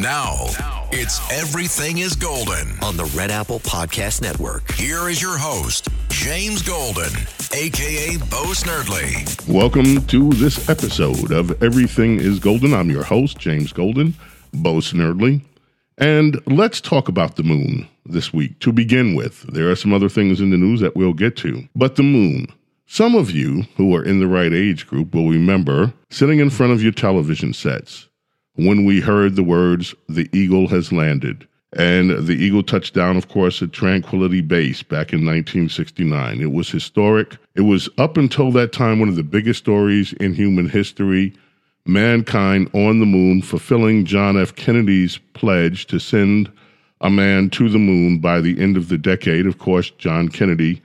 Now, it's Everything is Golden on the Red Apple Podcast Network. Here is your host, James Golden, aka Bo Snerdley. Welcome to this episode of Everything is Golden. I'm your host, James Golden, Bo Snerdley. And let's talk about the moon this week. To begin with, there are some other things in the news that we'll get to. But the moon. Some of you who are in the right age group will remember sitting in front of your television sets when we heard the words, the eagle has landed. And the eagle touched down, of course, at Tranquility Base back in 1969. It was historic. It was up until that time one of the biggest stories in human history. Mankind on the moon, fulfilling John F. Kennedy's pledge to send a man to the moon by the end of the decade. Of course, John Kennedy,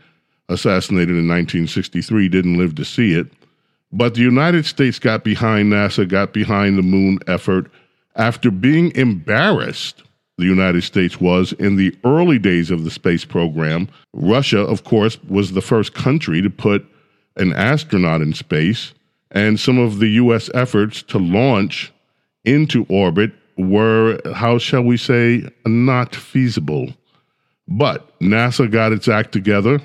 assassinated in 1963, didn't live to see it. But the United States got behind NASA, got behind the moon effort after being embarrassed. The United States was in the early days of the space program. Russia, of course, was the first country to put an astronaut in space, and some of the U.S. efforts to launch into orbit were, how shall we say, not feasible. But NASA got its act together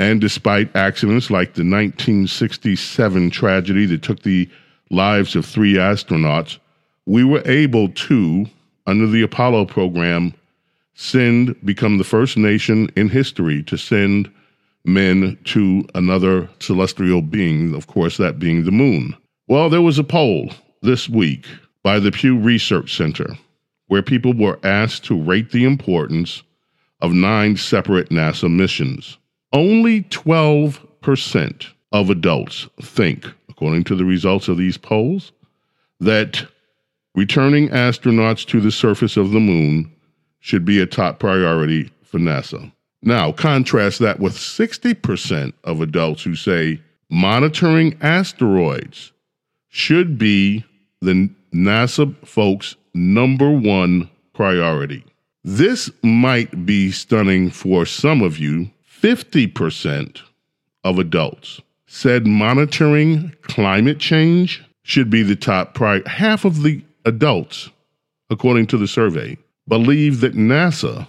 and despite accidents like the 1967 tragedy that took the lives of three astronauts, we were able to, under the Apollo program, send, become the first nation in history to send men to another celestial being, of course, that being the moon. Well, there was a poll this week by the Pew Research Center where people were asked to rate the importance of nine separate NASA missions. Only 12% of adults think, according to the results of these polls, that returning astronauts to the surface of the moon should be a top priority for NASA. Now, contrast that with 60% of adults who say monitoring asteroids should be the NASA folks' number one priority. This might be stunning for some of you 50% of adults said monitoring climate change should be the top priority. Half of the adults, according to the survey, believe that NASA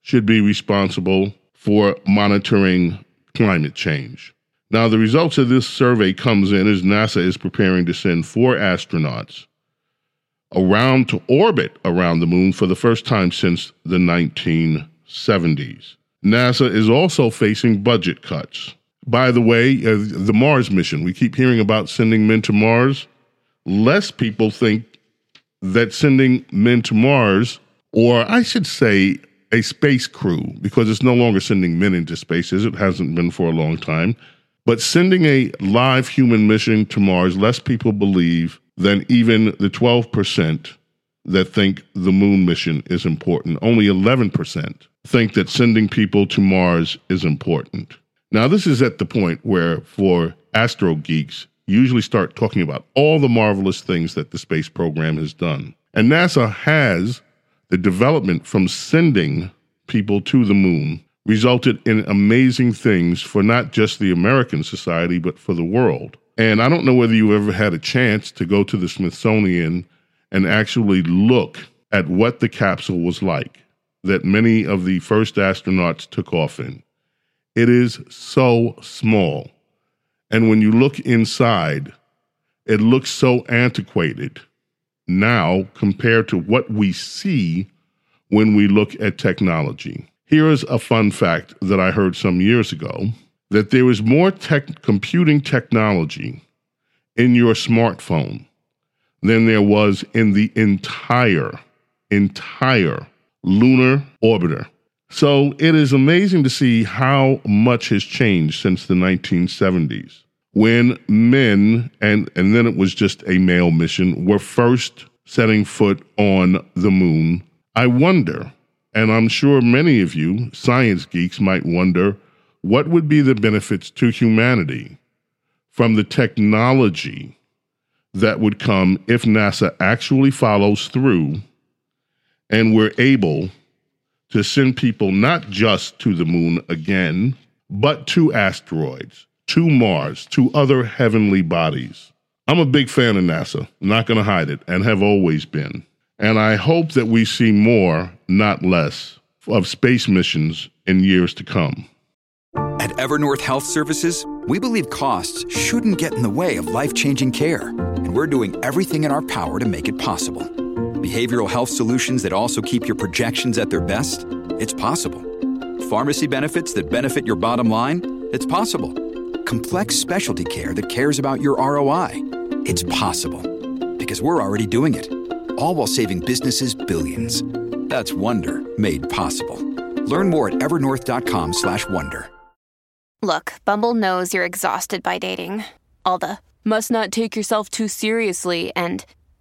should be responsible for monitoring climate change. Now, the results of this survey comes in as NASA is preparing to send four astronauts around to orbit around the moon for the first time since the 1970s. NASA is also facing budget cuts. By the way, uh, the Mars mission, we keep hearing about sending men to Mars. Less people think that sending men to Mars, or I should say, a space crew, because it's no longer sending men into space, as it hasn't been for a long time, but sending a live human mission to Mars, less people believe than even the 12% that think the moon mission is important. Only 11% think that sending people to Mars is important. Now, this is at the point where, for astro geeks, usually start talking about all the marvelous things that the space program has done. And NASA has the development from sending people to the moon resulted in amazing things for not just the American society, but for the world. And I don't know whether you ever had a chance to go to the Smithsonian and actually look at what the capsule was like that many of the first astronauts took off in. It is so small. And when you look inside, it looks so antiquated now compared to what we see when we look at technology. Here is a fun fact that I heard some years ago that there is more tech, computing technology in your smartphone than there was in the entire, entire lunar orbiter. So it is amazing to see how much has changed since the 1970s when men, and, and then it was just a male mission, were first setting foot on the moon, I wonder, and I'm sure many of you science geeks might wonder, what would be the benefits to humanity from the technology that would come if NASA actually follows through and we're able to send people not just to the moon again, but to asteroids, to Mars, to other heavenly bodies. I'm a big fan of NASA, not going to hide it, and have always been. And I hope that we see more, not less, of space missions in years to come. At Evernorth Health Services, we believe costs shouldn't get in the way of life changing care, and we're doing everything in our power to make it possible. Behavioral health solutions that also keep your projections at their best? It's possible. Pharmacy benefits that benefit your bottom line? It's possible. Complex specialty care that cares about your ROI? It's possible. Because we're already doing it. All while saving businesses billions. That's Wonder made possible. Learn more at evernorth.com/wonder. Look, Bumble knows you're exhausted by dating. All the must not take yourself too seriously and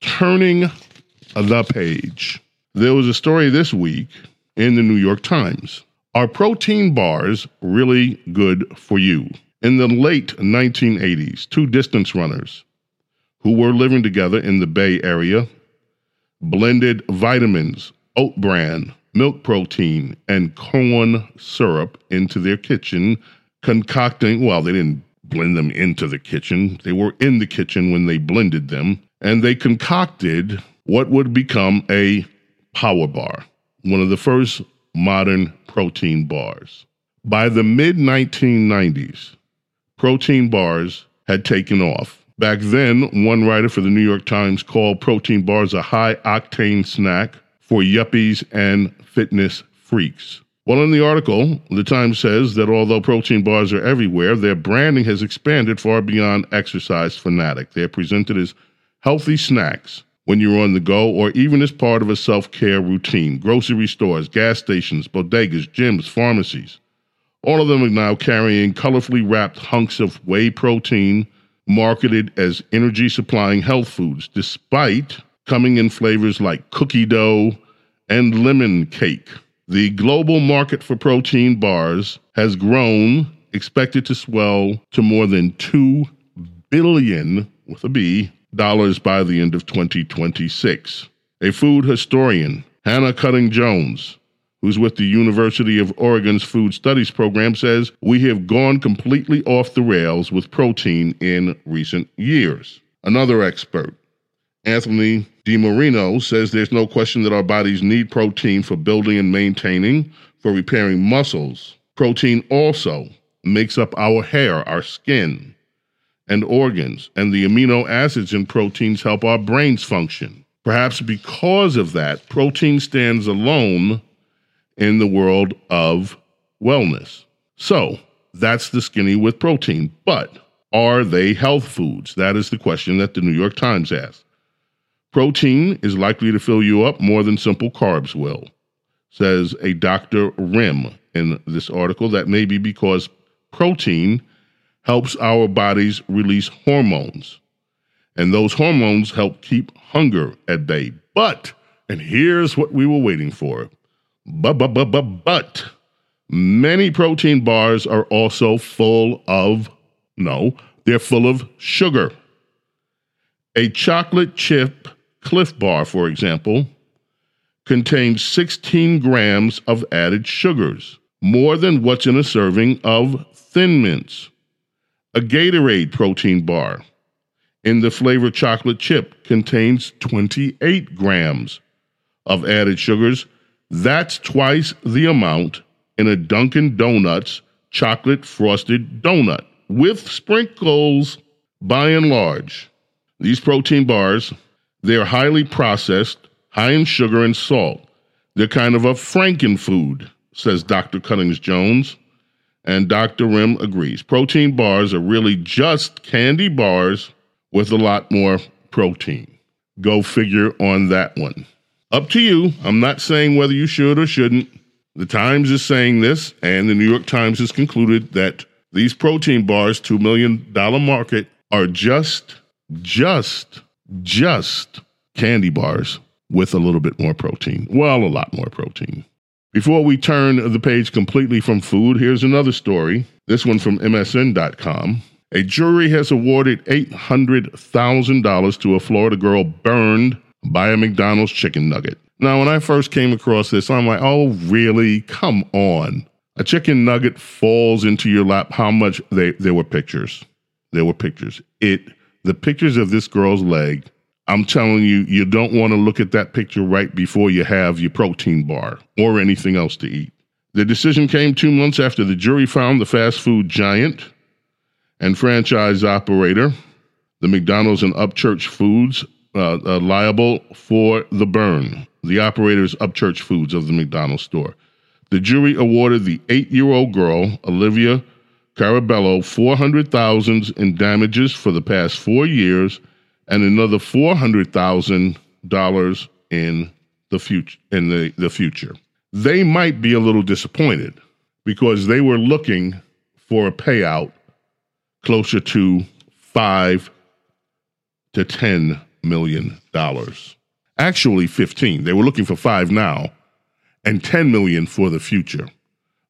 Turning the page. There was a story this week in the New York Times. Are protein bars really good for you? In the late 1980s, two distance runners who were living together in the Bay Area blended vitamins, oat bran, milk protein, and corn syrup into their kitchen, concocting, well, they didn't blend them into the kitchen, they were in the kitchen when they blended them, and they concocted what would become a power bar, one of the first modern protein bars. By the mid 1990s, protein bars had taken off. Back then, one writer for the New York Times called protein bars a high octane snack for yuppies and fitness freaks. Well, in the article, the Times says that although protein bars are everywhere, their branding has expanded far beyond exercise fanatic. They're presented as healthy snacks when you're on the go or even as part of a self care routine. Grocery stores, gas stations, bodegas, gyms, pharmacies. All of them are now carrying colorfully wrapped hunks of whey protein marketed as energy supplying health foods, despite coming in flavors like cookie dough and lemon cake. The global market for protein bars has grown, expected to swell to more than 2 billion with a B by the end of 2026. A food historian, Hannah Cutting Jones, who's with the University of Oregon's Food Studies program, says we have gone completely off the rails with protein in recent years. Another expert, Anthony DiMarino, says there's no question that our bodies need protein for building and maintaining, for repairing muscles. Protein also makes up our hair, our skin, and organs, and the amino acids in proteins help our brains function. Perhaps because of that, protein stands alone in the world of wellness. So, that's the skinny with protein. But are they health foods? That is the question that the New York Times asked. Protein is likely to fill you up more than simple carbs will, says a Dr. Rimm in this article. That may be because protein helps our bodies release hormones. And those hormones help keep hunger at bay. But, and here's what we were waiting for. But, but, but, but, but, many protein bars are also full of, no, they're full of sugar. A chocolate chip Clif Bar, for example, contains 16 grams of added sugars, more than what's in a serving of Thin Mints. A Gatorade protein bar in the flavored chocolate chip contains 28 grams of added sugars. That's twice the amount in a Dunkin' Donuts chocolate frosted donut with sprinkles by and large. These protein bars, they're highly processed, high in sugar and salt. They're kind of a frankenfood, says Dr. Cummings Jones. And Dr. Rimm agrees. Protein bars are really just candy bars with a lot more protein. Go figure on that one. Up to you. I'm not saying whether you should or shouldn't. The Times is saying this, and the New York Times has concluded that these protein bars, $2 million market, are just, just, just candy bars with a little bit more protein. Well, a lot more protein. Before we turn the page completely from food, here's another story. This one from MSN.com. A jury has awarded $800,000 to a Florida girl burned by a McDonald's chicken nugget. Now, when I first came across this, I'm like, oh, really? Come on. A chicken nugget falls into your lap. How much? They, there were pictures. There were pictures. It, the pictures of this girl's leg I'm telling you, you don't want to look at that picture right before you have your protein bar or anything else to eat. The decision came two months after the jury found the fast food giant and franchise operator, the McDonald's and Upchurch Foods, uh, uh, liable for the burn. The operators Upchurch Foods of the McDonald's store. The jury awarded the eight-year-old girl, Olivia Caraballo, 400000 in damages for the past four years and another four hundred thousand dollars in the future in the, the future. They might be a little disappointed because they were looking for a payout closer to five to ten million dollars. Actually, 15. They were looking for five now and 10 million for the future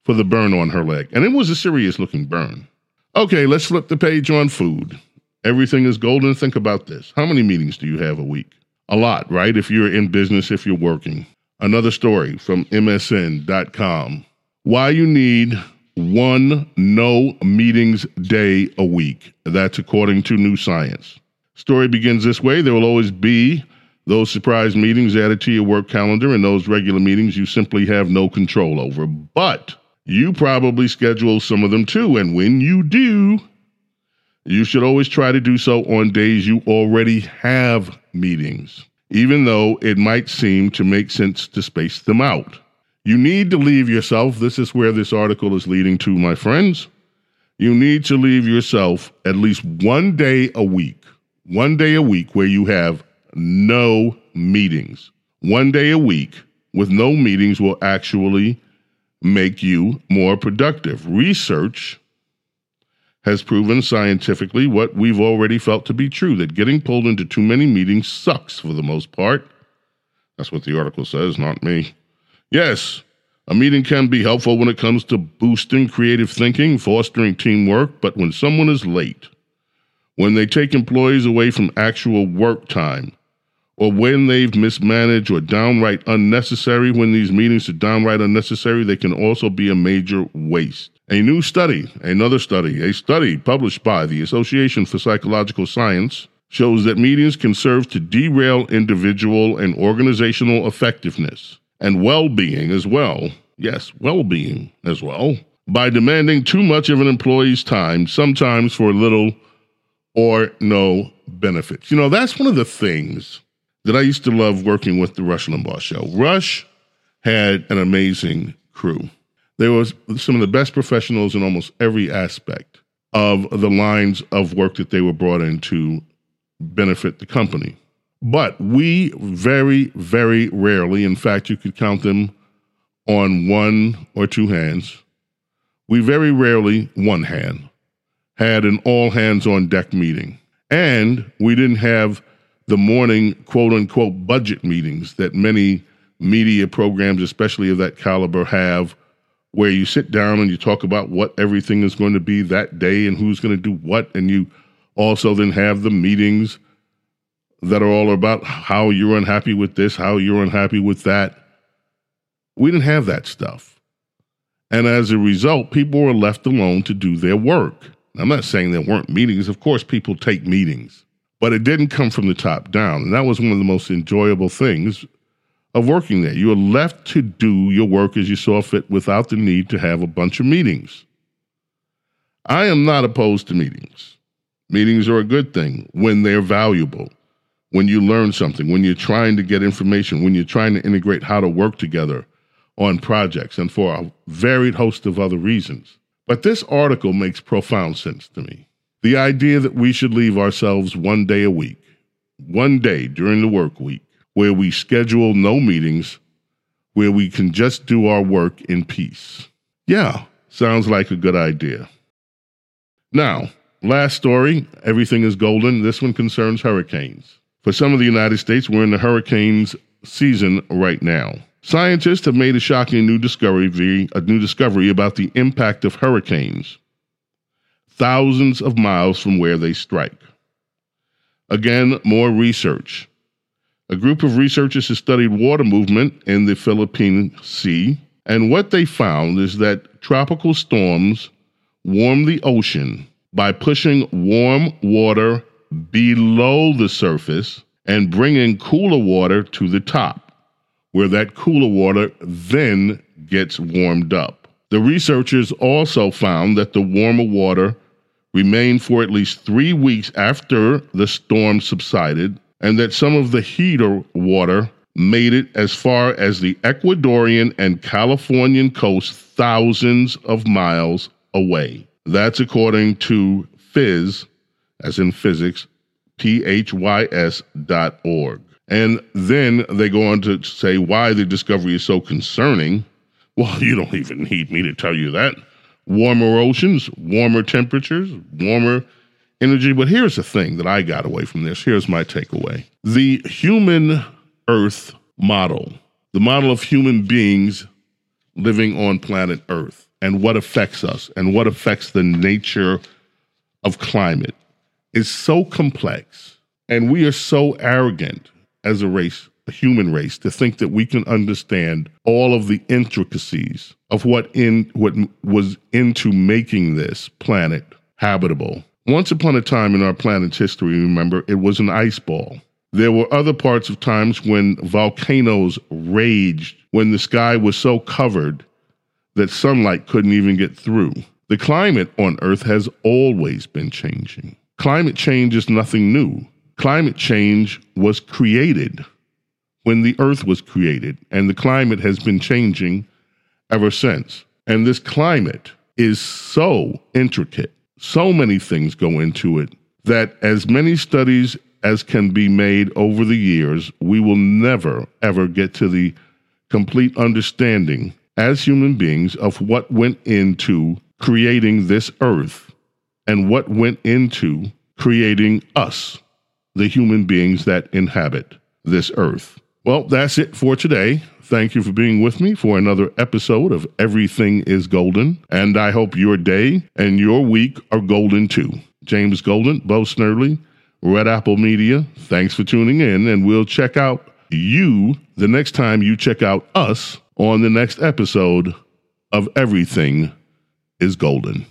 for the burn on her leg. And it was a serious looking burn. Okay, let's flip the page on food. Everything is golden. Think about this. How many meetings do you have a week? A lot, right? If you're in business, if you're working. Another story from MSN.com. Why you need one no meetings day a week. That's according to new science. Story begins this way there will always be those surprise meetings added to your work calendar and those regular meetings you simply have no control over. But you probably schedule some of them too. And when you do, you should always try to do so on days you already have meetings, even though it might seem to make sense to space them out. You need to leave yourself, this is where this article is leading to, my friends. You need to leave yourself at least one day a week, one day a week where you have no meetings. One day a week with no meetings will actually make you more productive. Research has proven scientifically what we've already felt to be true that getting pulled into too many meetings sucks for the most part. That's what the article says, not me. Yes, a meeting can be helpful when it comes to boosting creative thinking, fostering teamwork, but when someone is late, when they take employees away from actual work time, or when they've mismanaged or downright unnecessary, when these meetings are downright unnecessary, they can also be a major waste. A new study, another study, a study published by the Association for Psychological Science shows that meetings can serve to derail individual and organizational effectiveness and well being as well. Yes, well being as well. By demanding too much of an employee's time, sometimes for little or no benefits. You know, that's one of the things that I used to love working with the Rush Limbaugh show. Rush had an amazing crew. There was some of the best professionals in almost every aspect of the lines of work that they were brought in to benefit the company. But we very, very rarely, in fact, you could count them on one or two hands. We very rarely, one hand, had an all hands on deck meeting. And we didn't have the morning quote unquote budget meetings that many media programs, especially of that caliber, have where you sit down and you talk about what everything is going to be that day and who's going to do what. And you also then have the meetings that are all about how you're unhappy with this, how you're unhappy with that. We didn't have that stuff. And as a result, people were left alone to do their work. I'm not saying there weren't meetings. Of course, people take meetings, but it didn't come from the top down. And that was one of the most enjoyable things of working there. You were left to do your work as you saw fit without the need to have a bunch of meetings. I am not opposed to meetings. Meetings are a good thing when they're valuable, when you learn something, when you're trying to get information, when you're trying to integrate how to work together on projects, and for a varied host of other reasons. But this article makes profound sense to me. The idea that we should leave ourselves one day a week, one day during the work week, where we schedule no meetings, where we can just do our work in peace. Yeah, sounds like a good idea. Now, last story everything is golden. This one concerns hurricanes. For some of the United States, we're in the hurricanes season right now. Scientists have made a shocking new discovery, a new discovery about the impact of hurricanes thousands of miles from where they strike. Again, more research. A group of researchers has studied water movement in the Philippine Sea, and what they found is that tropical storms warm the ocean by pushing warm water below the surface and bringing cooler water to the top, where that cooler water then gets warmed up. The researchers also found that the warmer water remained for at least three weeks after the storm subsided, and that some of the heater water made it as far as the Ecuadorian and Californian coast, thousands of miles away. That's according to phys, as in physics, phys dot org. And then they go on to say why the discovery is so concerning. Well, you don't even need me to tell you that. Warmer oceans, warmer temperatures, warmer energy. But here's the thing that I got away from this. Here's my takeaway the human Earth model, the model of human beings living on planet Earth and what affects us and what affects the nature of climate is so complex. And we are so arrogant as a race, human race, to think that we can understand all of the intricacies of what in what was into making this planet habitable. Once upon a time in our planet's history, remember, it was an ice ball. There were other parts of times when volcanoes raged, when the sky was so covered that sunlight couldn't even get through. The climate on Earth has always been changing. Climate change is nothing new. Climate change was created when the Earth was created, and the climate has been changing ever since. And this climate is so intricate, so many things go into it, that as many studies as can be made over the years, we will never, ever get to the complete understanding as human beings of what went into creating this earth and what went into creating us, the human beings that inhabit this earth. Well, that's it for today. Thank you for being with me for another episode of Everything is Golden, and I hope your day and your week are golden too. James Golden, Bo Snerdley, Red Apple Media, thanks for tuning in, and we'll check out you the next time you check out us on the next episode of Everything is Golden.